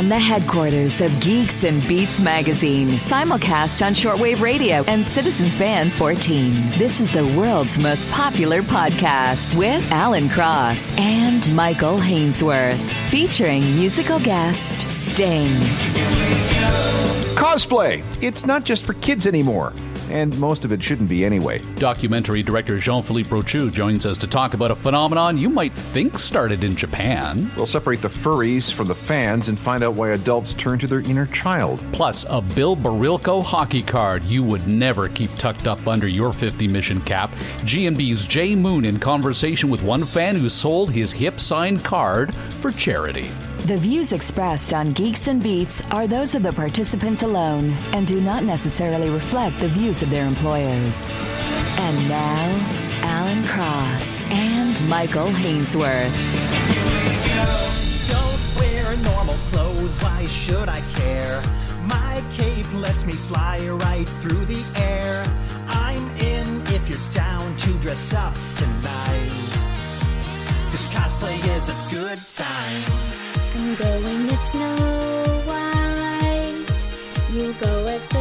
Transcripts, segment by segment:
From the headquarters of Geeks and Beats magazine, simulcast on shortwave radio and Citizens Band 14. This is the world's most popular podcast with Alan Cross and Michael Hainsworth, featuring musical guest Sting. Cosplay. It's not just for kids anymore and most of it shouldn't be anyway. Documentary director Jean Philippe Rochu joins us to talk about a phenomenon you might think started in Japan. We'll separate the furries from the fans and find out why adults turn to their inner child. Plus, a Bill Barilko hockey card you would never keep tucked up under your 50 mission cap. GNB's Jay Moon in conversation with one fan who sold his hip signed card for charity. The views expressed on Geeks and Beats are those of the participants alone and do not necessarily reflect the views of their employers. And now, Alan Cross and Michael Hainsworth. Don't wear normal clothes, why should I care? My cape lets me fly right through the air. I'm in if you're down to dress up tonight. Cause cosplay is a good time. I'm going as Snow White. You go as the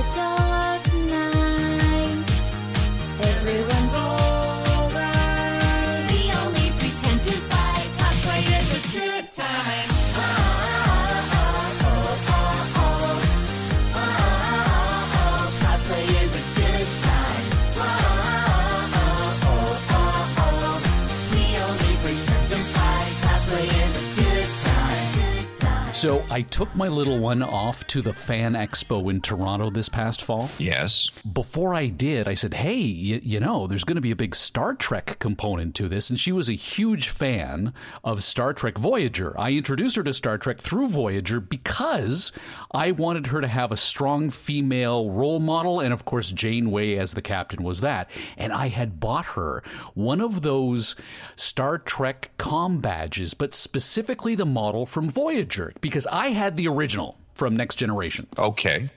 So I took my little one off to the Fan Expo in Toronto this past fall. Yes. Before I did, I said, "Hey, you, you know, there's going to be a big Star Trek component to this," and she was a huge fan of Star Trek Voyager. I introduced her to Star Trek through Voyager because I wanted her to have a strong female role model, and of course, Janeway as the captain was that. And I had bought her one of those Star Trek com badges, but specifically the model from Voyager because I had the original from Next Generation. Okay.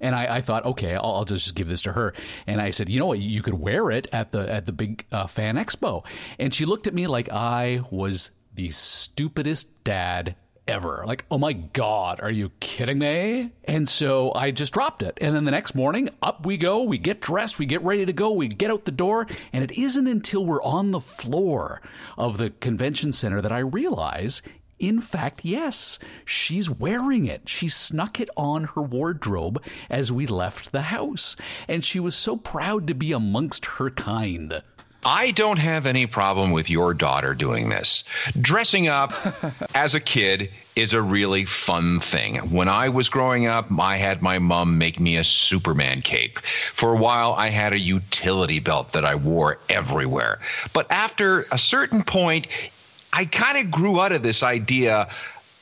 And I, I thought, okay, I'll, I'll, just give this to her. And I said, you know what, you could wear it at the at the big uh, fan expo. And she looked at me like I was the stupidest dad ever. Like, oh my God, are you kidding me? And so I just dropped it. And then the next morning, up we go. We get dressed, we get ready to go, we get out the door. And it isn't until we're on the floor of the convention center that I realize in fact, yes, she's wearing it. She snuck it on her wardrobe as we left the house. And she was so proud to be amongst her kind. I don't have any problem with your daughter doing this. Dressing up as a kid is a really fun thing. When I was growing up, I had my mom make me a Superman cape. For a while, I had a utility belt that I wore everywhere. But after a certain point, I kind of grew out of this idea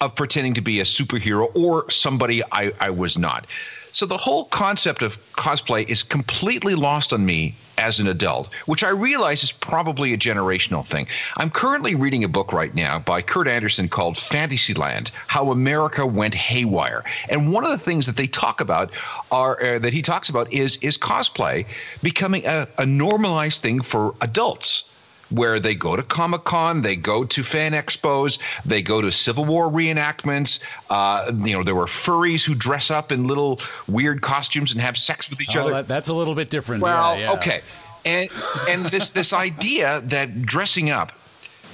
of pretending to be a superhero or somebody I, I was not. So the whole concept of cosplay is completely lost on me as an adult, which I realize is probably a generational thing. I'm currently reading a book right now by Kurt Andersen called Fantasyland: How America Went Haywire. And one of the things that they talk about are uh, that he talks about is is cosplay becoming a, a normalized thing for adults where they go to Comic Con, they go to fan expos, they go to Civil War reenactments. Uh, you know, there were furries who dress up in little weird costumes and have sex with each oh, other. That, that's a little bit different. Well, yeah, yeah. okay, and and this this idea that dressing up,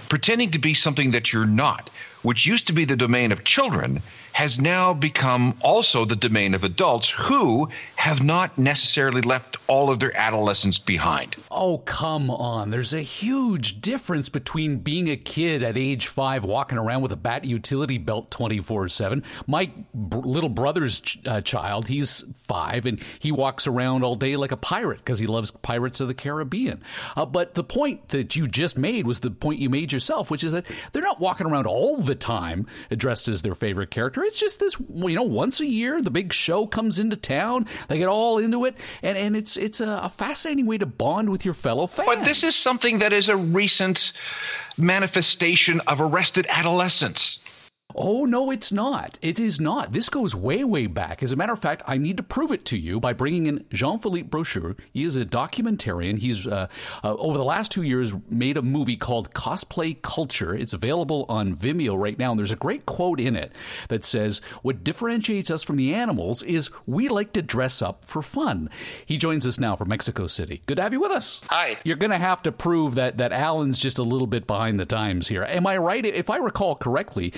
pretending to be something that you're not, which used to be the domain of children has now become also the domain of adults who have not necessarily left all of their adolescence behind. Oh, come on. There's a huge difference between being a kid at age five walking around with a bat utility belt 24 7. My b- little brother's ch- uh, child, he's five, and he walks around all day like a pirate because he loves Pirates of the Caribbean. Uh, but the point that you just made was the point you made yourself, which is that they're not walking around all the time dressed as their favorite character. It's just this, you know, once a year the big show comes into town. They get all into it, and and it's it's a, a fascinating way to bond with your fellow fans. But this is something that is a recent manifestation of arrested adolescence. Oh, no, it's not. It is not. This goes way, way back. As a matter of fact, I need to prove it to you by bringing in Jean Philippe Brochu. He is a documentarian. He's, uh, uh, over the last two years, made a movie called Cosplay Culture. It's available on Vimeo right now. And there's a great quote in it that says, What differentiates us from the animals is we like to dress up for fun. He joins us now from Mexico City. Good to have you with us. Hi. You're going to have to prove that, that Alan's just a little bit behind the times here. Am I right? If I recall correctly,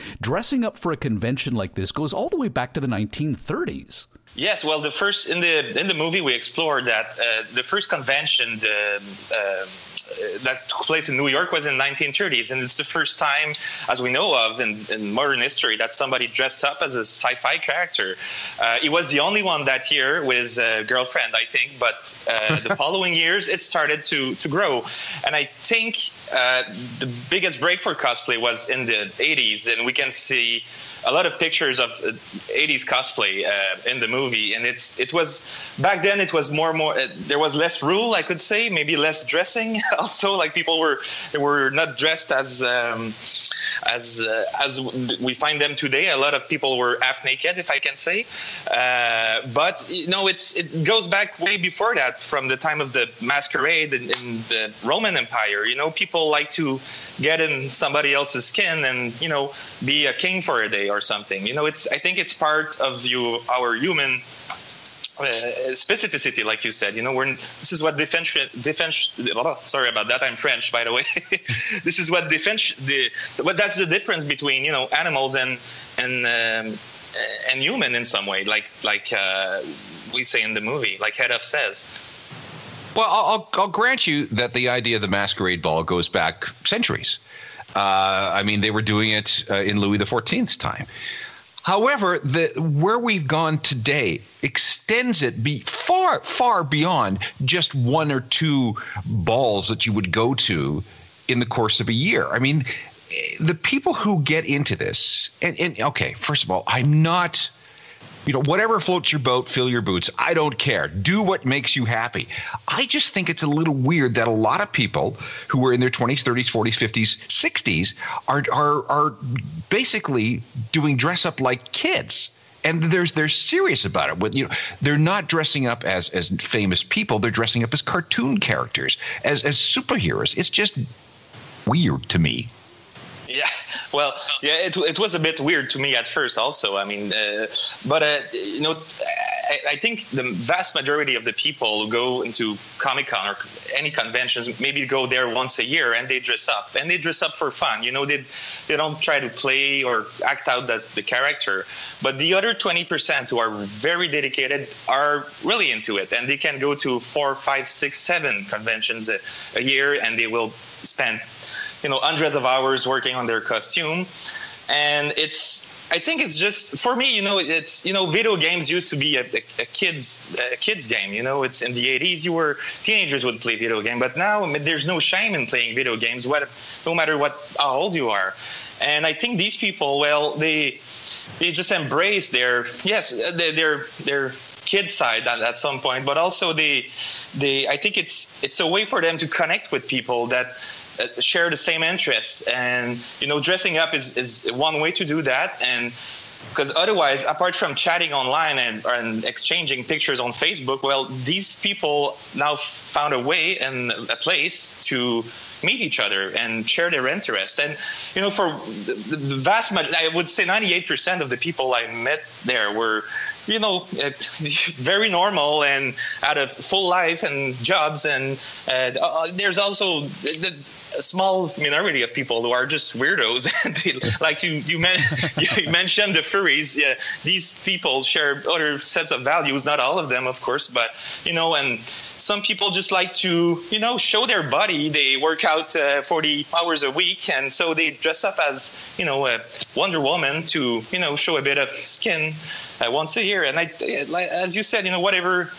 dressing up for a convention like this goes all the way back to the 1930s. Yes, well, the first in the in the movie we explored that uh, the first convention the, uh, that took place in New York was in the 1930s, and it's the first time, as we know of in, in modern history, that somebody dressed up as a sci-fi character. Uh, he was the only one that year with his uh, girlfriend, I think, but uh, the following years it started to to grow, and I think uh, the biggest break for cosplay was in the 80s, and we can see a lot of pictures of 80s cosplay uh, in the movie and it's it was back then it was more more uh, there was less rule i could say maybe less dressing. Also like people were were not dressed as um, as uh, as we find them today a lot of people were half naked if i can say. Uh, but you know it's it goes back way before that from the time of the masquerade in, in the roman empire. You know people like to get in somebody else's skin and you know be a king for a day or something. You know it's i think it's part of you our human uh, specificity, like you said, you know, we're this is what defense defense. Sorry about that. I'm French, by the way. this is what defense the what that's the difference between you know animals and and um, and human in some way, like like uh, we say in the movie, like Head says. Well, I'll, I'll grant you that the idea of the masquerade ball goes back centuries. Uh, I mean, they were doing it uh, in Louis XIV's time. However, the where we've gone today extends it be far, far beyond just one or two balls that you would go to in the course of a year. I mean, eh, the people who get into this, and, and okay, first of all, I'm not you know, whatever floats your boat, fill your boots. I don't care. Do what makes you happy. I just think it's a little weird that a lot of people who are in their 20s, 30s, 40s, 50s, 60s are are are basically doing dress up like kids. And there's they're serious about it. You know, they're not dressing up as as famous people. They're dressing up as cartoon characters, as as superheroes. It's just weird to me. Yeah, well, yeah, it, it was a bit weird to me at first, also. I mean, uh, but uh, you know, I, I, think the vast majority of the people who go into Comic Con or any conventions maybe go there once a year and they dress up and they dress up for fun. You know, they they don't try to play or act out the, the character. But the other twenty percent who are very dedicated are really into it, and they can go to four, five, six, seven conventions a, a year, and they will spend you know hundreds of hours working on their costume and it's I think it's just for me, you know, it's you know, video games used to be a, a, a, kids a kids game. You know, it's in the 80s. You were teenagers would play video game, but now there's no shame in playing video games, what, no matter what how old you are. And I think these people, well, they they just embrace their yes, their their kid side at, at some point, but also they they I think it's it's a way for them to connect with people that share the same interests. And you know dressing up is, is one way to do that. And because otherwise apart from chatting online and, and exchanging pictures on facebook well these people now found a way and a place to meet each other and share their interest. And you know for the, the vast majority i would say 98% of the people i met there were you know, very normal and had a full life and jobs. And uh, uh there's also the, small minority of people who are just weirdos. like you, you, men, you, mentioned the furries. Yeah, these people share other sets of values. Not all of them, of course, but you know, and some people just like to, you know, show their body. They work out uh, 40 hours a week, and so they dress up as, you know, a Wonder Woman to, you know, show a bit of skin uh, once a year. And I, as you said, you know, whatever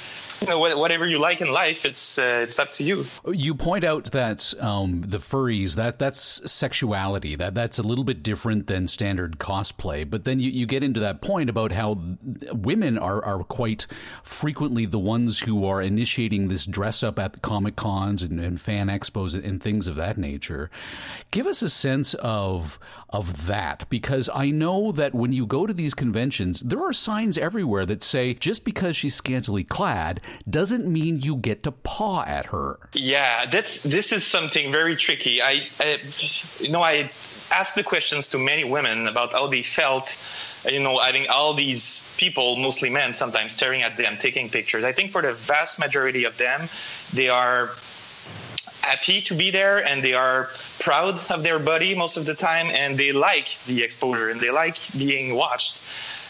you know whatever you like in life, it's uh, it's up to you. You point out that um, the furries that that's sexuality that that's a little bit different than standard cosplay. But then you, you get into that point about how women are are quite frequently the ones who are initiating this dress up at the comic cons and, and fan expos and, things of that nature. Give us a sense of of that because I know that when you go to these conventions, there are signs everywhere that say just because she's scantily clad doesn't mean you get to paw at her. Yeah, that's this is something very tricky. I, I you know, I asked the questions to many women about how they felt you know, having all these people, mostly men, sometimes staring at them, taking pictures. I think for the vast majority of them, they are happy to be there and they are proud of their body most of the time and they like the exposure and they like being watched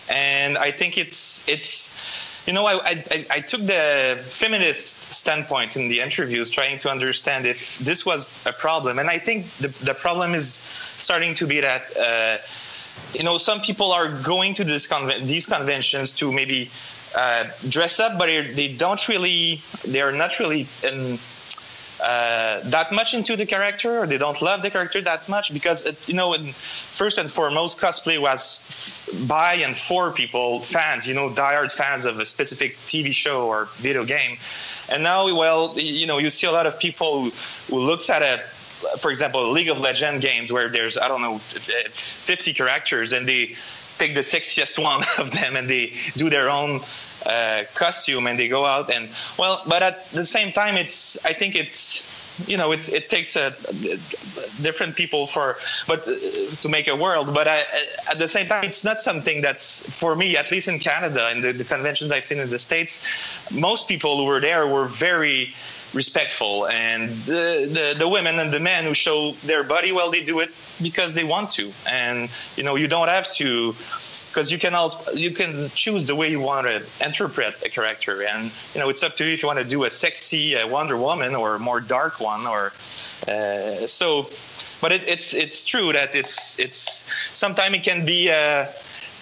and i think it's it's you know I, I, I took the feminist standpoint in the interviews trying to understand if this was a problem. And i think the, the problem is starting to be that uh, you know some people are going to these conventions to maybe uh, dress up but they don't really they're not really in uh, that much into the character or they don't love the character that much? Because it, you know first and foremost cosplay was by and for people fans you know diehard fans of a specific tv show or video game. And now well you know you see a lot of people who, who looks at for example league of legend games where there's i don't know 50 characters and they take the sexiest one of them and they do their own uh, costume and they go out. And well but at the same time it's i think it's you know it, it takes a, different people for but uh, to make a world. But I, at the same time it's not something that's for me at least in canada and the, the conventions i've seen in the states most people who were there were very respectful. And the, the, the women and the men who show their body well they do it because they want to. And you know you don't have to because you can also you can choose the way you want to interpret a character, and you know it's up to you if you want to do a sexy uh, Wonder Woman or a more dark one, or uh, so. But it, it's it's true that it's it's sometimes it can be. Uh,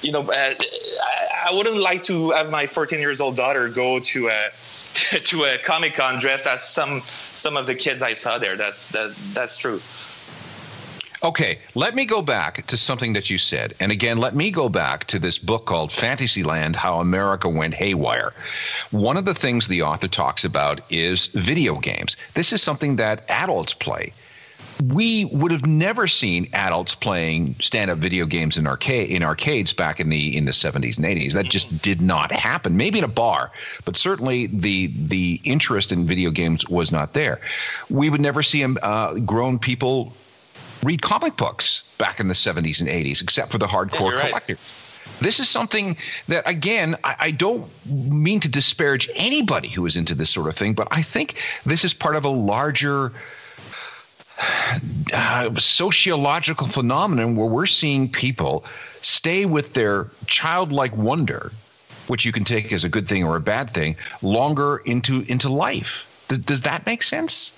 you know, uh, I wouldn't like to have my 14 years old daughter go to a to a Comic Con dressed as some some of the kids I saw there. That's that that's true. Okay, let me go back to something that you said. And again, let me go back to this book called Fantasyland How America Went Haywire. One of the things the author talks about is video games. This is something that adults play. We would have never seen adults playing stand-up video games in in arcades back in the in the 70s and 80s. That just did not happen. Maybe in a bar, but certainly the the interest in video games was not there. We would never see uh, grown people read comic books back in the 70s and 80s, except for the hardcore yeah, collector. Right. This is something that, again, I, I, don't mean to disparage anybody who is into this sort of thing, but I think this is part of a larger uh, sociological phenomenon where we're seeing people stay with their childlike wonder, which you can take as a good thing or a bad thing, longer into into life. Does, does that make sense?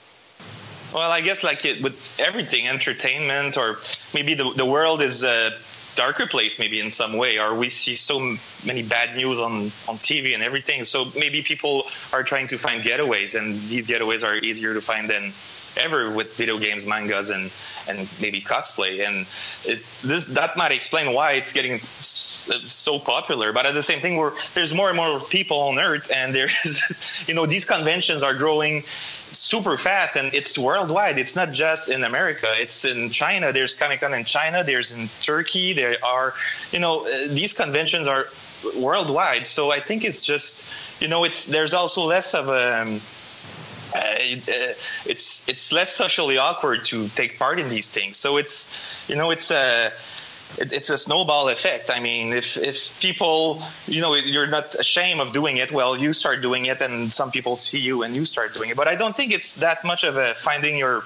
Well, I guess like it, with everything, entertainment, or maybe the the world is a darker place, maybe in some way, or we see so many bad news on on TV and everything. So maybe people are trying to find getaways, and these getaways are easier to find than ever with video games, mangas, and and maybe cosplay. And it, this that might explain why it's getting so popular. But at the same thing, we're, there's more and more people on Earth, and there's you know these conventions are growing super fast and it's worldwide. It's not just in america. It's in china. There's comic con in china. There's in turkey. There are you know uh, these conventions are worldwide. So i think it's just you know it's there's also less of a um, uh, uh, it's it's less socially awkward to take part in these things. So it's you know it's a it, it's a snowball effect. I mean, if if people, you know, you're not ashamed of doing it, well, you start doing it, and some people see you and you start doing it. But I don't think it's that much of a finding your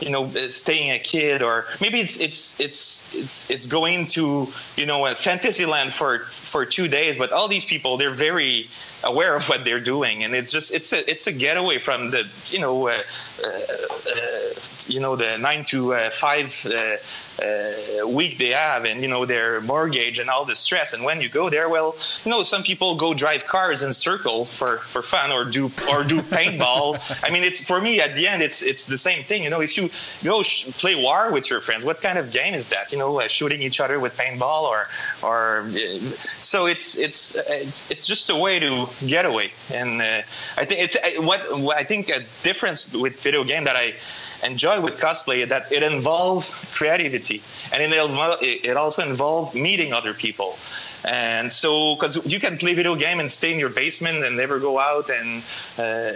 you know uh, staying a kid or maybe it's it's it's it's it's going to you know a fantasy land for for two days but all these people they're very aware of what they're doing. And it's just it's a it's a getaway from the you know uh, uh, uh, you know the nine to uh, five uh, uh, week they have and you know their mortgage and all the stress. And when you go there well you know some people go drive cars in circle for for fun or do or do paintball. I mean it's for me at the end it's it's the same thing. You know if you go sh- play war with your friends what kind of game is that? You know uh, shooting each other with paintball or or uh, so it's it's it's, it's just a way to get away and uh, i think it's uh, what, what i think a difference with video game that i enjoy with cosplay that it involves creativity. And it, it also involves meeting other people. And so because you can play video game and stay in your basement and never go out and uh,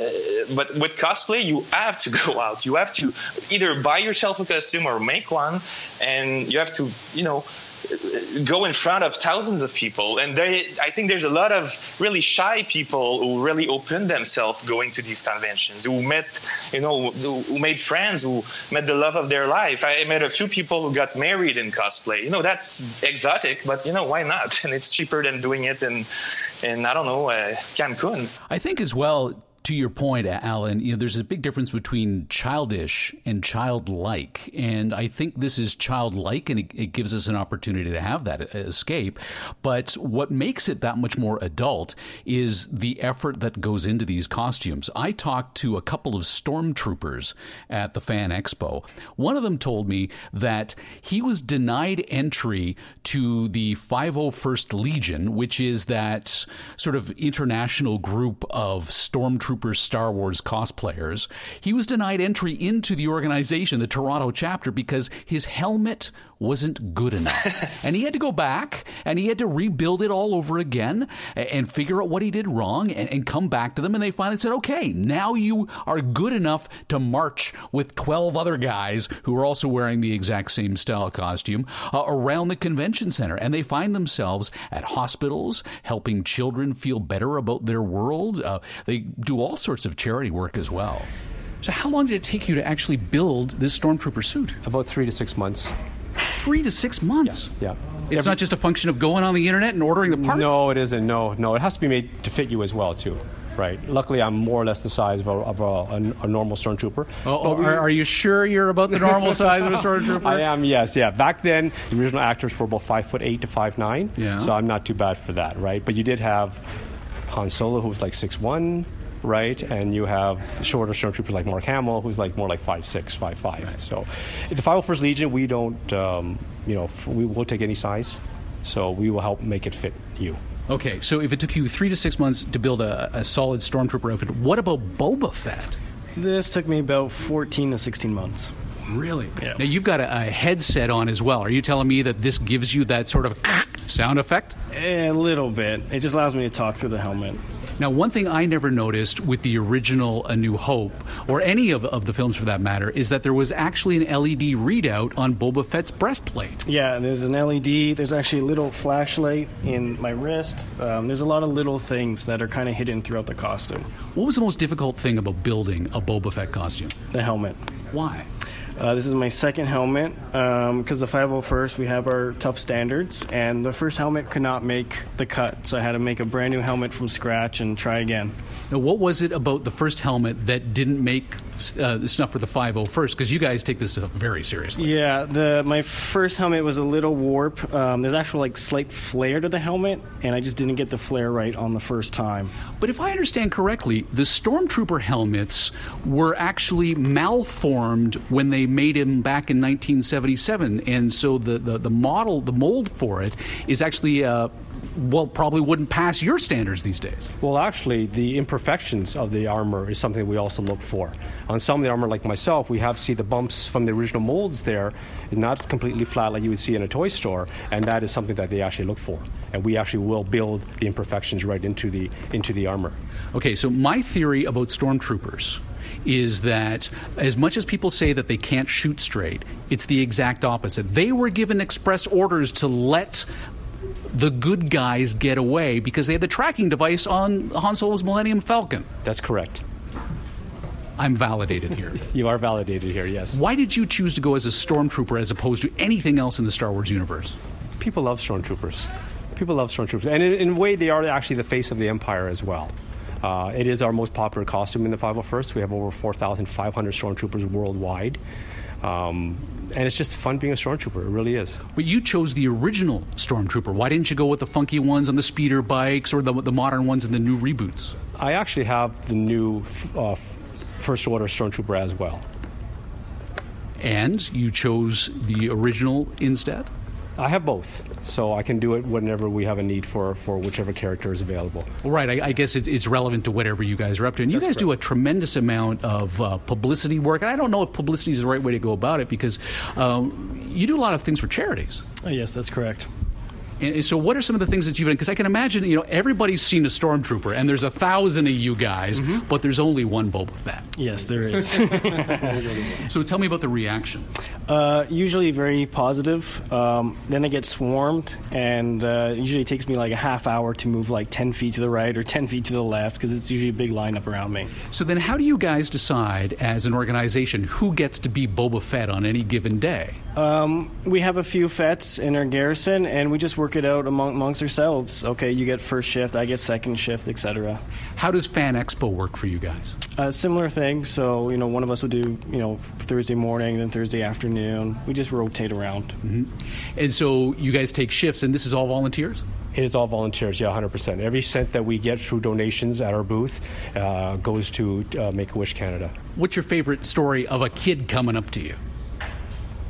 but with cosplay you have to go out. You have to either buy yourself a costume or make one. And you have to you know go in front of thousands of people. And they i think there's a lot of really shy people who really open themselves going to these conventions who met you know who made friends who met the love of their life. I met a few people who got married in cosplay. You know that's exotic but you know why not? And it's cheaper than doing it in in i don't know uh, cancun. I think as well, to your point, Alan, you know, there's a big difference between childish and childlike. And I think this is childlike and it, it gives us an opportunity to have that escape. But what makes it that much more adult is the effort that goes into these costumes. I talked to a couple of stormtroopers at the Fan Expo. One of them told me that he was denied entry to the 501st Legion, which is that sort of international group of stormtroopers, Star Wars cosplayers. He was denied entry into the organization, the Toronto chapter, because his helmet wasn't good enough. and he had to go back and he had to rebuild it all over again a- and figure out what he did wrong and, and come back to them. And they finally said, okay, now you are good enough to march with 12 other guys who are also wearing the exact same style costume uh, around the convention center. And they find themselves at hospitals helping children feel better about their world. Uh, they do all sorts of charity work as well. So, how long did it take you to actually build this Stormtrooper suit? About three to six months. Three to six months. Yeah. It's Every- not just a function of going on the internet and ordering the parts. No, it isn't. No, no. It has to be made to fit you as well, too. Right. Luckily, I'm more or less the size of a, of a, a, normal stormtrooper. Oh, we- are, are you sure you're about the normal size of a stormtrooper? I am, yes, yeah. Back then, the original actors were about five foot eight to five nine. Yeah. So I'm not too bad for that, right? But you did have Han Solo, who was like six one, right? And you have shorter stormtroopers like Mark Hamill, who's like more like five six, five five. So, the 501st Legion, we don't, um, you know, f- we will take any size, so we will help make it fit you. Okay, so if it took you three to six months to build a, a solid stormtrooper outfit, what about Boba Fett? This took me about 14 to 16 months. Really? Yeah. Now you've got a, a headset on as well. Are you telling me that this gives you that sort of sound effect? A little bit. It just allows me to talk through the helmet. Now, one thing I never noticed with the original A New Hope, or any of, of the films for that matter, is that there was actually an LED readout on Boba Fett's breastplate. Yeah, there's an LED. There's actually a little flashlight in my wrist. Um, there's a lot of little things that are kind of hidden throughout the costume. What was the most difficult thing about building a Boba Fett costume? The helmet. Why? Uh, this is my second helmet because the 501st we have our tough standards, and the first helmet could not make the cut, so I had to make a brand new helmet from scratch and try again. Now, what was it about the first helmet that didn't make uh, snuff for the 501st? Because you guys take this very seriously. Yeah, the my first helmet was a little warp. Um, there's actual like slight flare to the helmet, and I just didn't get the flare right on the first time. But if I understand correctly, the Stormtrooper helmets were actually malformed when they made him back in 1977, and so the, the, the model, the mold for it, is actually. Uh, well, probably wouldn't pass your standards these days. Well, actually, the imperfections of the armor is something we also look for. On some of the armor, like myself, we have see the bumps from the original molds there, not completely flat like you would see in a toy store, and that is something that they actually look for. And we actually will build the imperfections right into the into the armor. Okay, so my theory about stormtroopers is that as much as people say that they can't shoot straight, it's the exact opposite. They were given express orders to let the good guys get away because they had the tracking device on Han Solo's Millennium Falcon. That's correct. I'm validated here. You are validated here, yes. Why did you choose to go as a stormtrooper as opposed to anything else in the Star Wars universe? People love stormtroopers. People love stormtroopers, and in, in a way, they are actually the face of the empire as well. Uh, it is our most popular costume in the 501st. We have over 4,500 stormtroopers worldwide. Um, and it's just fun being a stormtrooper. It really is. But you chose the original stormtrooper. Why didn't you go with the funky ones on the speeder bikes or the, the modern ones in the new reboots? I actually have the new uh, First Order stormtrooper as well. And you chose the original instead? I have both, so I can do it whenever we have a need for, for whichever character is available. Well, right. I, I guess it, it's relevant to whatever you guys are up to. And you That's guys do a tremendous amount of uh, publicity work. And I don't know if publicity is the right way to go about it because um, you do a lot of things for charities. Uh, yes, that's correct. And so, what are some of the things that you've done? Because I can imagine, you know, everybody's seen a stormtrooper, and there's a thousand of you guys, but there's only one Boba Fett. Yes, there is. So, tell me about the reaction. Uh, usually very positive. Um, then I get swarmed, and uh, it usually takes me like a half hour to move like 10 feet to the right or 10 feet to the left because it's usually a big lineup around me. So, then how do you guys decide as an organization who gets to be Boba Fett on any given day? Um, we have a few Fetts in our garrison, and we just work it out among, amongst ourselves. Okay, you get first shift, I get second shift, etc. How does Fan Expo work for you guys? Uh, similar thing. So you know, one of us would do you know Thursday morning, then Thursday afternoon. We just rotate around. And so, you guys take shifts, and this is all volunteers? It is all volunteers, yeah, 100%. Every cent that we get through donations at our booth uh, goes to uh, Make a Wish Canada. What's your favorite story of a kid coming up to you?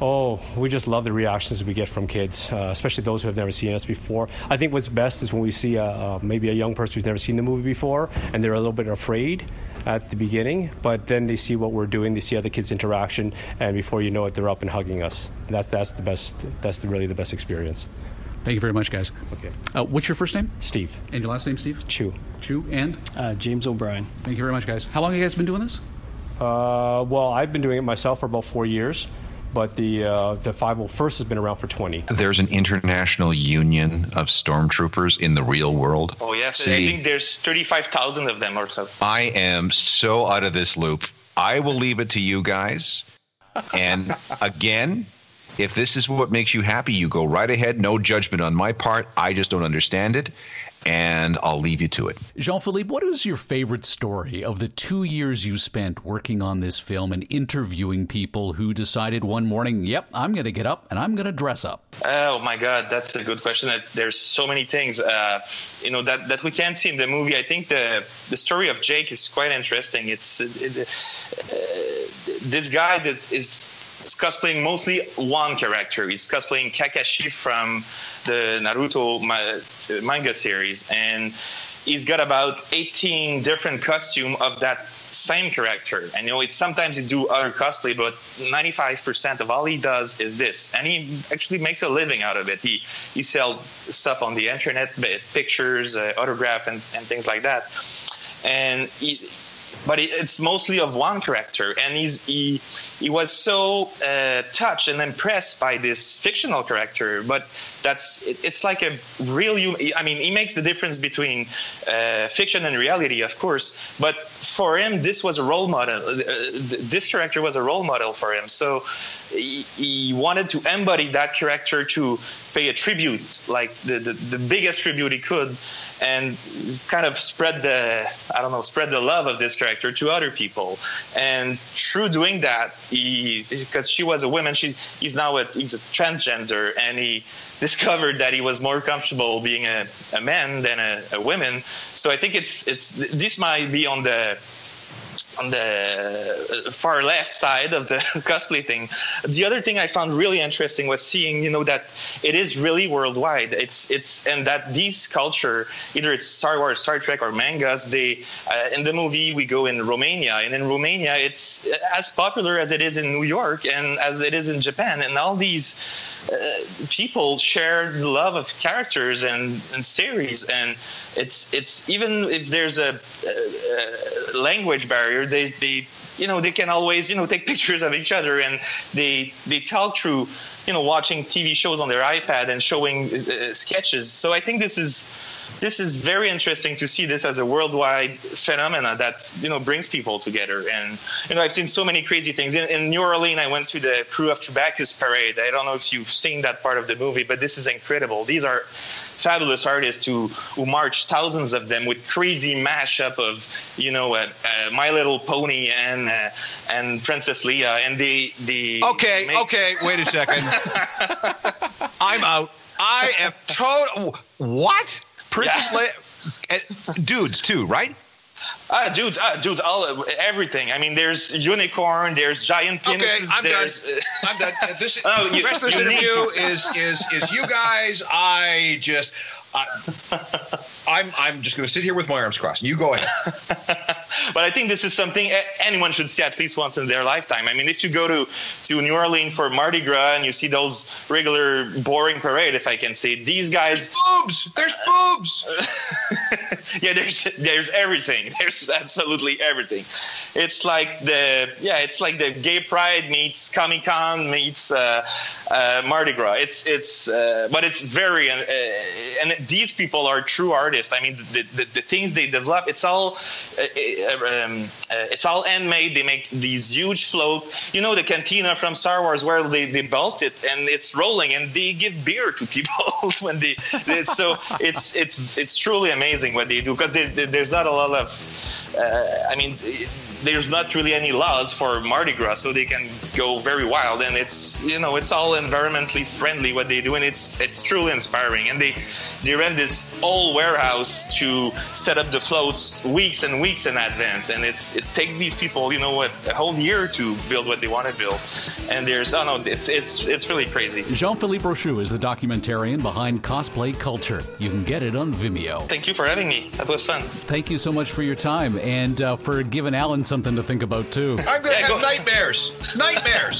Oh, we just love the reactions we get from kids, uh, especially those who have never seen us before. I think what's best is when we see a, uh, maybe a young person who's never seen the movie before and they're a little bit afraid at the beginning, but then they see what we're doing, they see other kids' interaction, and before you know it, they're up and hugging us. And that's, that's the best, that's the, really the best experience. Thank you very much, guys. Okay. Uh, what's your first name? Steve. And your last name, Steve? Chew. Chu. And? Uh, James O'Brien. Thank you very much, guys. How long have you guys been doing this? Uh, well, I've been doing it myself for about four years, but the, uh, the 501st has been around for 20. There's an international union of stormtroopers in the real world. Oh yes, I think there's 35,000 of them or so. I am so out of this loop. I will leave it to you guys. And again, if this is what makes you happy, you go right ahead. No judgment on my part. I just don't understand it. And I'll leave you to it. Jean Philippe, what is your favorite story of the two years you spent working on this film and interviewing people who decided one morning, yep, I'm going to get up and I'm going to dress up? Oh my God, that's a good question. There's so many things, uh, you know, that, that we can't see in the movie. I think the the story of Jake is quite interesting. It's uh, it, uh, this guy that is is cosplaying mostly one character. He's cosplaying Kakashi from the Naruto ma- manga series, and he's got about 18 different costume of that same character. And you know, it's sometimes he do other cosplay, but 95% of all he does is this, and he actually makes a living out of it. He he sells stuff on the internet, pictures, uh, autograph, and, and things like that. And he, but it's mostly of one character, and he's he he was so uh, touched and impressed by this fictional character. But that's it, it's like a real. human I mean, he makes the difference between uh, fiction and reality, of course. But for him, this was a role model. Uh, th- this character was a role model for him. So he, he wanted to embody that character to pay a tribute, like the, the, the biggest tribute he could, and kind of spread the I don't know spread the love of this character to other people. And through doing that, he because she was a woman, she he's now a he's a transgender, and he discovered that he was more comfortable being a, a man than a, a woman. So I think it's it's this might be on the on the far left side of the cosplay thing. The other thing I found really interesting was seeing, you know, that it is really worldwide. It's it's and that these culture, either it's Star Wars, Star Trek, or mangas. They uh, in the movie we go in Romania, and in Romania it's as popular as it is in New York and as it is in Japan, and all these uh, people share the love of characters and, and series and it's it's even if there's a, a, a language barrier they they you know they can always you know take pictures of each other and they they talk through you know watching TV shows on their iPad and showing uh, sketches so I think this is this is very interesting to see this as a worldwide phenomena that you know brings people together. And you know, I've seen so many crazy things. In, in New Orleans, I went to the Krewe of Chewbacchus parade. I don't know if you've seen that part of the movie, but this is incredible. These are fabulous artists who who march thousands of them with crazy mashup of you know uh, uh, My Little Pony and uh, and Princess Leia and the the Okay, okay, wait a second. I'm out. I am total. What? Princess Yeah. Leia? uh, Dudes too, right? Ah, dudes, ah, dudes, all everything. I mean, there's unicorn, there's giant penises. Okay, I'm done. there's, uh, I'm done. Uh, This Oh, the you- rest of this need interview is is is you guys. I just. I, I'm I'm just going to sit here with my arms crossed. You go ahead. but I think this is something anyone should see at least once in their lifetime. I mean, if you go to, to New Orleans for Mardi Gras and you see those regular boring parade, if I can say, these guys, There's boobs. There's boobs. yeah, there's there's everything. There's absolutely everything. It's like the yeah, it's like the gay pride meets Comic Con meets uh, uh, Mardi Gras. It's it's uh, but it's very uh, and these people are true artists. I mean, the the, the things they develop, it's all uh, uh, um, uh, it's all handmade. They make these huge float. You know the cantina from Star Wars where they, they built it and it's rolling and they give beer to people when they, they so it's it's it's truly amazing what they do because there's not a lot of uh, I mean there's not really any laws for Mardi Gras so they can go very wild and it's you know it's all environmentally friendly what they do and it's it's truly inspiring. And they they rent this whole warehouse to set up the floats weeks and weeks in advance and it's it takes these people you know what a whole year to build what they want to build. And there's oh no it's it's it's really crazy. Jean-Philippe Rochu is the documentarian behind cosplay culture. You can get it on Vimeo. thank you for having me. That was fun. Thank you so much for your time and uh, for giving Alan something to think about too. I'm going to Yeah, have go- nightmares. Nightmares.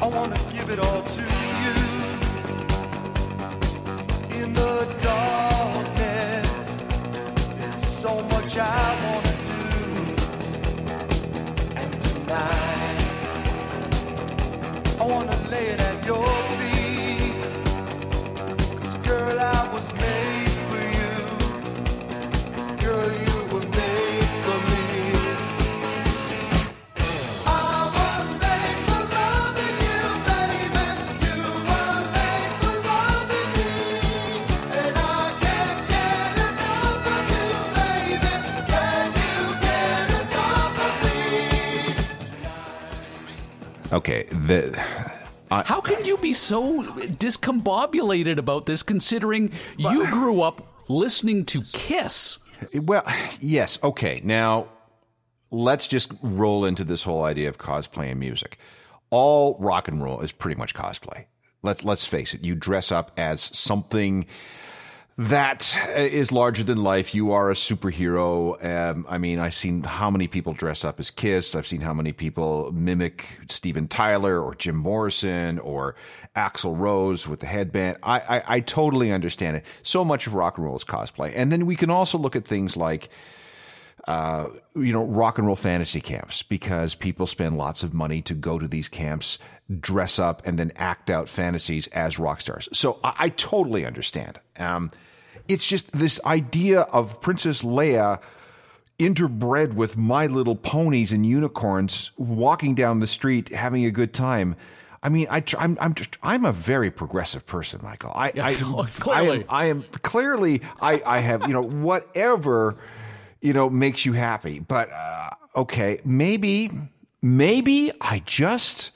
I wanna give it all to you. In the darkness, there's so much I wanna do. And tonight, I wanna lay it at your feet. 'Cause girl, I The How can you be so discombobulated about this considering you grew up listening to Kiss? well, yes. Okay, now let's just roll into this whole idea of cosplay and music. All rock and roll is pretty much cosplay. Let's let's face it. You dress up as something that is larger than life. You are a superhero. Um, I mean, I've seen how many people dress up as Kiss. I've seen how many people mimic Steven Tyler or Jim Morrison or Axl Rose with the headband. I, I, I totally understand it. So much of rock and roll is cosplay. And then we can also look at things like uh, you know, rock and roll fantasy camps because people spend lots of money to go to these camps, dress up, and then act out fantasies as rock stars. So I, I totally understand. Um, it's just this idea of Princess Leia interbred with My Little Ponies and unicorns walking down the street having a good time. I mean, I, tr- I'm I'm just I'm a very progressive person, Michael. I I, I clearly. am I am clearly I I have you know whatever you know makes you happy, but uh, okay, maybe maybe I just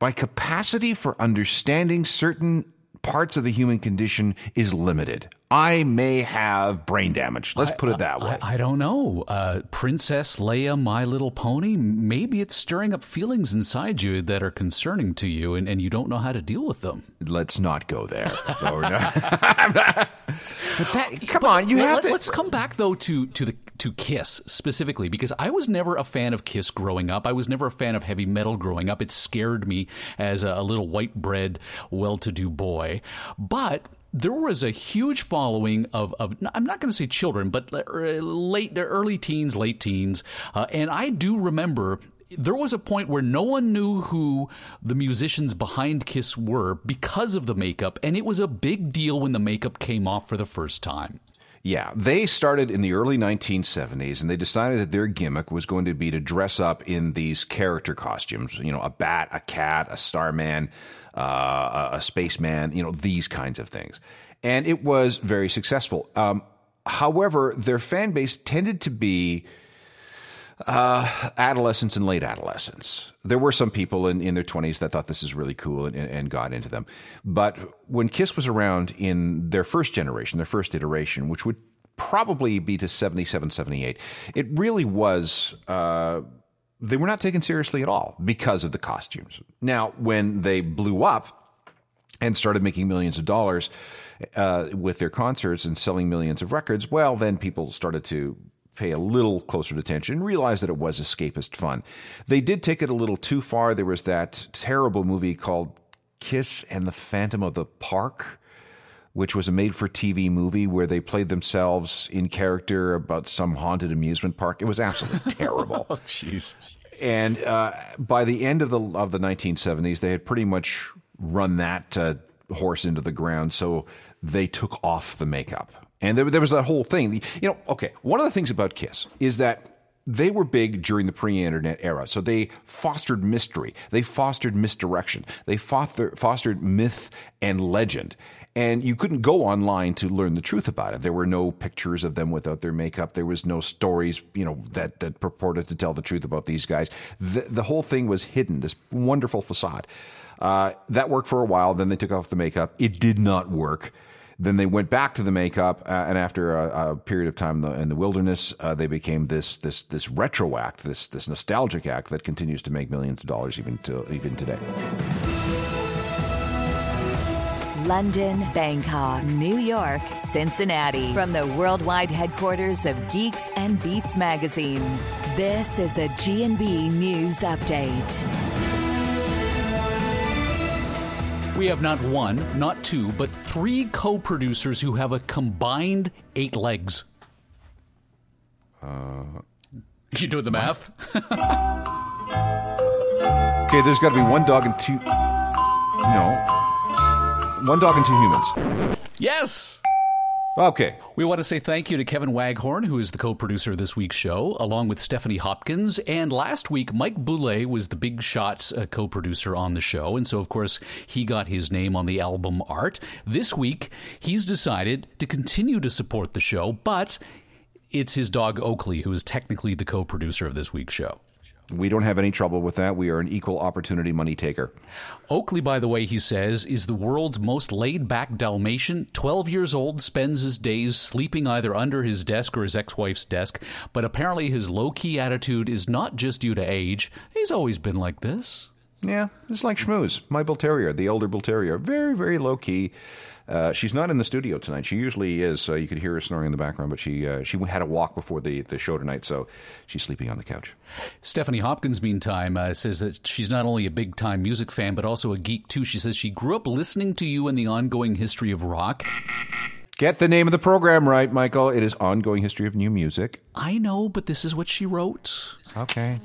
my capacity for understanding certain parts of the human condition is limited. I may have brain damage. Let's put it that way. I, I don't know. Uh, Princess Leia, My Little Pony, maybe it's stirring up feelings inside you that are concerning to you and, and you don't know how to deal with them. Let's not go there. But that, come on, you Let- have to. Let's come back though to to the to Kiss specifically because I was never a fan of Kiss growing up. I was never a fan of heavy metal growing up. It scared me as a, a little white bread, well-to-do boy. But there was a huge following of, of I'm not going to say children, but uh, late, early teens, late teens, uh, and I do remember there was a point where no one knew who the musicians behind Kiss were because of the makeup, and it was a big deal when the makeup came off for the first time. Yeah, they started in the early 1970s and they decided that their gimmick was going to be to dress up in these character costumes, you know, a bat, a cat, a starman, uh, a, spaceman, you know, these kinds of things. And it was very successful. Um, however, their fan base tended to be uh, adolescents and late adolescence. There were some people in, in their 20s that thought this is really cool and, and got into them. But when Kiss was around in their first generation, their first iteration, which would probably be to 77, 78, it really was. Uh, they were not taken seriously at all because of the costumes. Now, when they blew up and started making millions of dollars uh, with their concerts and selling millions of records, well, then people started to pay a little closer attention and realize that it was escapist fun. They did take it a little too far. There was that terrible movie called Kiss and the Phantom of the Park, which was a made for TV movie where they played themselves in character about some haunted amusement park. It was absolutely terrible. Oh, jeez. And uh, by the end of the of the 1970s, they had pretty much run that uh, horse into the ground. So they took off the makeup, and there, there was that whole thing. You know, okay. One of the things about Kiss is that they were big during the pre-internet era, so they fostered mystery, they fostered misdirection, they foster, fostered myth and legend. And you couldn't go online to learn the truth about it. There were no pictures of them without their makeup. There was no stories, you know, that, that purported to tell the truth about these guys. The, the whole thing was hidden, this wonderful facade. Uh, that worked for a while. Then they took off the makeup. It did not work. Then they went back to the makeup, uh, and after a, a, period of time in the, in the wilderness, uh, they became this this this retro act, this this nostalgic act that continues to make millions of dollars even to even today. London, Bangkok, New York, Cincinnati. From the worldwide headquarters of Geeks and Beats magazine. This is a G&B News Update. We have not one, not two, but three co producers who have a combined eight legs. Uh, you do the math? okay, there's got to be one dog and two. No. One dog and two humans. Yes! Okay. We want to say thank you to Kevin Waghorn, who is the co producer of this week's show, along with Stephanie Hopkins. And last week, Mike Boulay was the Big Shots uh, co producer on the show. And so, of course, he got his name on the album art. This week, he's decided to continue to support the show, but it's his dog Oakley who is technically the co producer of this week's show. We don't have any trouble with that. We are an equal opportunity money taker. Oakley, by the way, he says, is the world's most laid back Dalmatian. 12 years old, spends his days sleeping either under his desk or his ex wife's desk. But apparently, his low key attitude is not just due to age. He's always been like this. Yeah, it's like Schmooze, my Bull Terrier, the older Bull Terrier. Very, very low key. Uh, she's not in the studio tonight. She usually is. Uh, you could hear her snoring in the background, but she uh, she had a walk before the, the show tonight, so she's sleeping on the couch. Stephanie Hopkins, meantime, uh, says that she's not only a big time music fan, but also a geek too. She says she grew up listening to you and the ongoing history of rock. Get the name of the program right, Michael. It is Ongoing History of New Music. I know, but this is what she wrote. Okay.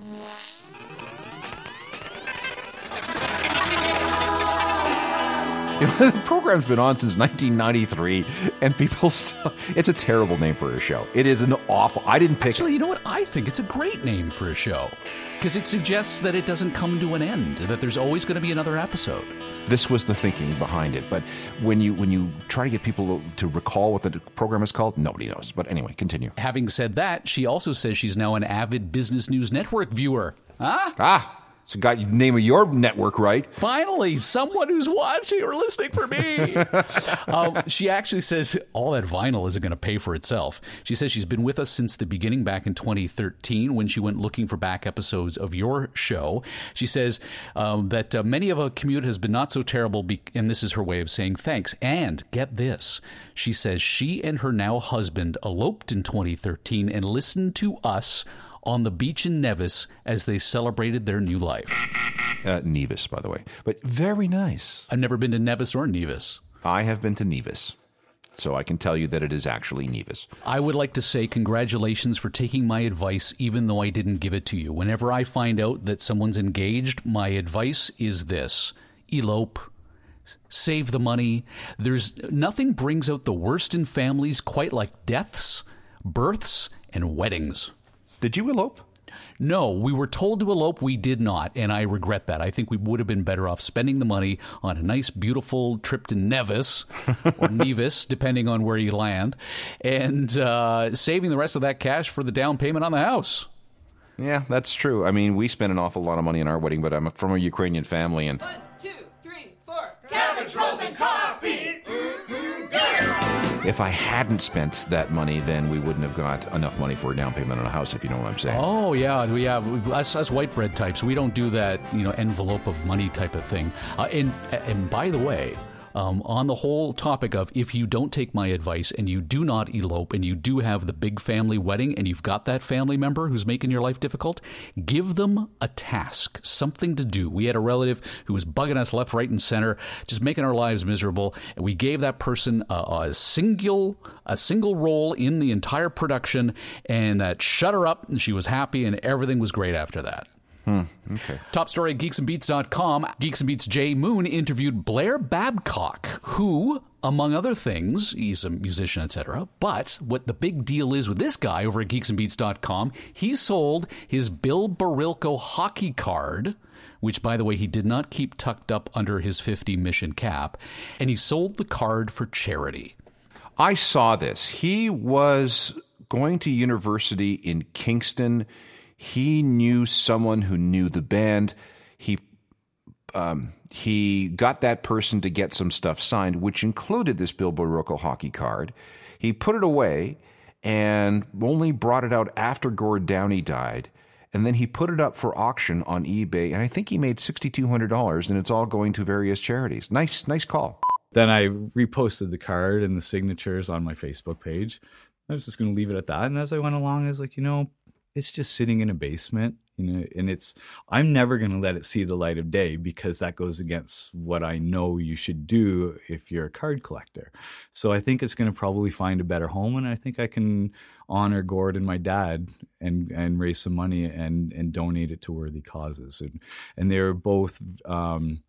The program's been on since 1993, and people still. It's a terrible name for a show. It is an awful. I didn't pick Actually, it. you know what? I think it's a great name for a show because it suggests that it doesn't come to an end, that there's always going to be another episode. This was the thinking behind it. But when you when you try to get people to recall what the program is called, nobody knows. But anyway, continue. Having said that, she also says she's now an avid Business News Network viewer. Huh? Ah, so got the name of your network right. Finally, someone who's watching or listening for me. um, she actually says all that vinyl isn't going to pay for itself. She says she's been with us since the beginning back in 2013 when she went looking for back episodes of your show. She says um, that uh, many of a commute has been not so terrible, be- and this is her way of saying thanks. And get this. She says she and her now husband eloped in 2013 and listened to us on the beach in Nevis as they celebrated their new life. Uh, Nevis, by the way, but very nice. I've never been to Nevis or Nevis. I have been to Nevis. So I can tell you that it is actually Nevis. I would like to say congratulations for taking my advice, even though I didn't give it to you. Whenever I find out that someone's engaged, my advice is this elope. Save the money. There's nothing brings out the worst in families quite like deaths, births, and weddings. Did you elope? No, we were told to elope. We did not, and I regret that. I think we would have been better off spending the money on a nice, beautiful trip to Nevis or Nevis, depending on where you land, and uh, saving the rest of that cash for the down payment on the house. Yeah, that's true. I mean, we spent an awful lot of money on our wedding, but I'm from a Ukrainian family, and One, two, three, four. Cabbage rolls and coffee. If I hadn't spent that money, then we wouldn't have got enough money for a down payment on a house, if you know what I'm saying. Oh yeah, we have us, us white bread types. We don't do that, you know, envelope of money type of thing. Uh, and and by the way, um, on the whole topic of if you don't take my advice and you do not elope and you do have the big family wedding and you've got that family member who's making your life difficult, give them a task, something to do. We had a relative who was bugging us left, right, and center, just making our lives miserable. And we gave that person a, a single a single role in the entire production, and that shut her up. And she was happy, and everything was great after that. Hmm, okay. Top story at geeksandbeats.com. Geeks and Beats Jay Moon interviewed Blair Babcock, who, among other things, he's a musician, etc. But what the big deal is with this guy over at geeksandbeats.com, he sold his Bill Barilko hockey card. Which, by the way, he did not keep tucked up under his 50 mission cap, and he sold the card for charity. I saw this. He was going to university in Kingston. He knew someone who knew the band. He um, he got that person to get some stuff signed, which included this Bill Barilko hockey card. He put it away and only brought it out after Gord Downie died. And then he put it up for auction on eBay, and I think he made sixty two hundred dollars, and it's all going to various charities. Nice, nice call. Then I reposted the card and the signatures on my Facebook page. I was just going to leave it at that. And as I went along, I was like, you know, it's just sitting in a basement, you know, and it's, I'm never going to let it see the light of day because that goes against what I know you should do if you're a card collector. So I think it's going to probably find a better home. And I think I can honor Gord and my dad and, and raise some money and, and donate it to worthy causes. And, and they're both, um,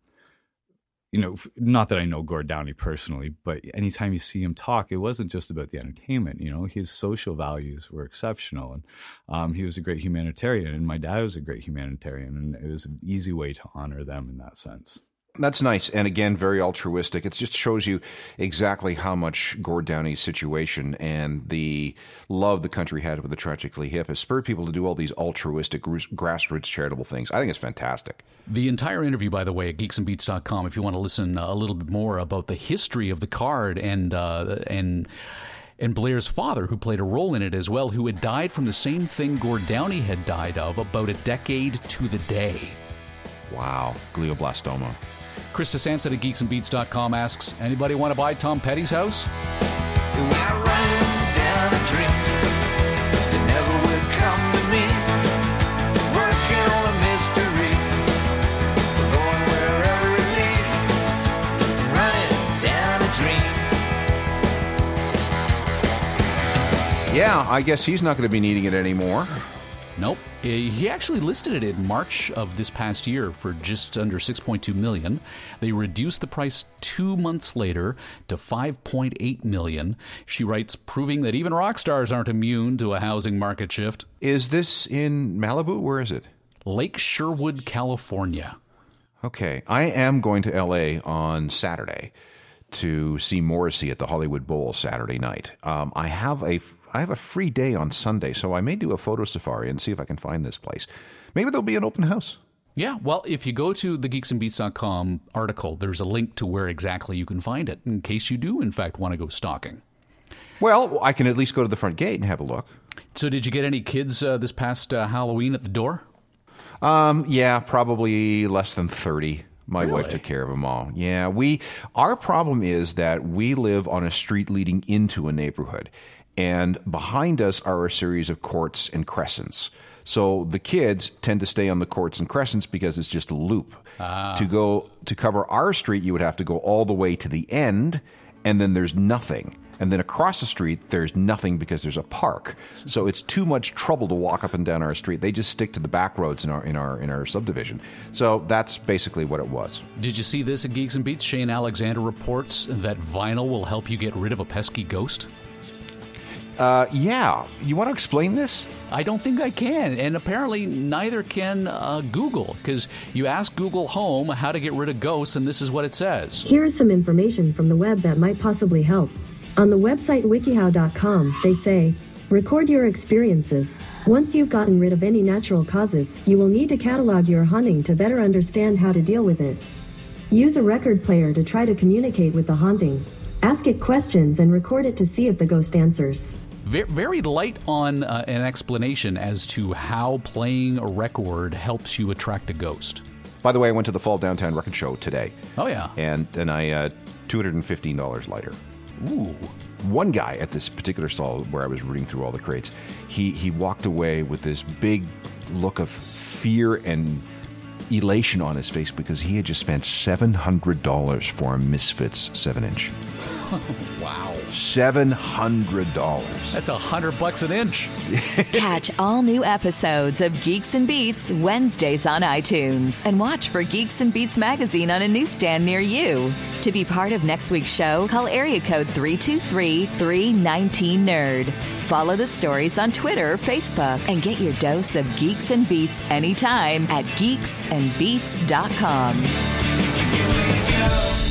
you know, not that I know Gord Downie personally, but anytime you see him talk, it wasn't just about the entertainment. You know, his social values were exceptional, and um, he was a great humanitarian. And my dad was a great humanitarian, and it was an easy way to honor them in that sense. That's nice. And again, very altruistic. It just shows you exactly how much Gord Downie's situation and the love the country had with the Tragically Hip has spurred people to do all these altruistic, grassroots charitable things. I think it's fantastic. The entire interview, by the way, at geeksandbeats.com, if you want to listen uh, a little bit more about the history of the card and uh, and and Blair's father, who played a role in it as well, who had died from the same thing Gord Downie had died of about a decade to the day. Wow. Glioblastoma. Krista Sampson at geeksandbeats.com asks, anybody want to buy Tom Petty's house? Yeah, I guess he's not going to be needing it anymore. Nope. Uh, He actually listed it in March of this past year for just under 6.2 million. They reduced the price 2 months later to 5.8 million. She writes proving that even rock stars aren't immune to a housing market shift. Is this in Malibu? Where is it? Lake Sherwood, California. Okay. I am going to LA on Saturday to see Morrissey at the Hollywood Bowl Saturday night. Um, I have a I have a free day on Sunday, so I may do a photo safari and see if I can find this place. Maybe there'll be an open house. Yeah, well, if you go to the geeksandbeats.com article, there's a link to where exactly you can find it in case you do, in fact, want to go stalking. Well, I can at least go to the front gate and have a look. So, did you get any kids uh, this past uh, Halloween at the door? Um, yeah, probably less than 30. My wife took care of them all. Yeah, we our problem is that we live on a street leading into a neighborhood and behind us are a series of courts and crescents. So the kids tend to stay on the courts and crescents because it's just a loop. Ah. To go to cover our street, you would have to go all the way to the end and then there's nothing. And then across the street, there's nothing because there's a park. So it's too much trouble to walk up and down our street. They just stick to the back roads in our in our in our subdivision. So that's basically what it was. Did you see this at Geeks and Beats? Shane Alexander reports that vinyl will help you get rid of a pesky ghost. Uh, yeah, you want to explain this? I don't think I can, and apparently neither can uh, Google, because you ask Google Home how to get rid of ghosts, and this is what it says. Here is some information from the web that might possibly help. On the website wikihow.com, they say, record your experiences. Once you've gotten rid of any natural causes, you will need to catalog your haunting to better understand how to deal with it. Use a record player to try to communicate with the haunting. Ask it questions and record it to see if the ghost answers. Very light on uh, an explanation as to how playing a record helps you attract a ghost. By the way, I went to the Fall Downtown Record Show today. Oh, yeah. And and I uh, two hundred and fifteen dollars lighter. Ooh. One guy at this particular stall where I was rooting through all the crates, he he walked away with this big look of fear and elation on his face because he had just spent seven hundred dollars for a Misfits seven inch. wow. Seven hundred dollars. That's a hundred bucks an inch. Catch all new episodes of Geeks and Beats Wednesdays on iTunes and watch for Geeks and Beats magazine on a newsstand near you. To be part of next week's show, call area code 323 319 Nerd. Follow the stories on Twitter Facebook and get your dose of Geeks and Beats anytime at geeksandbeats.com.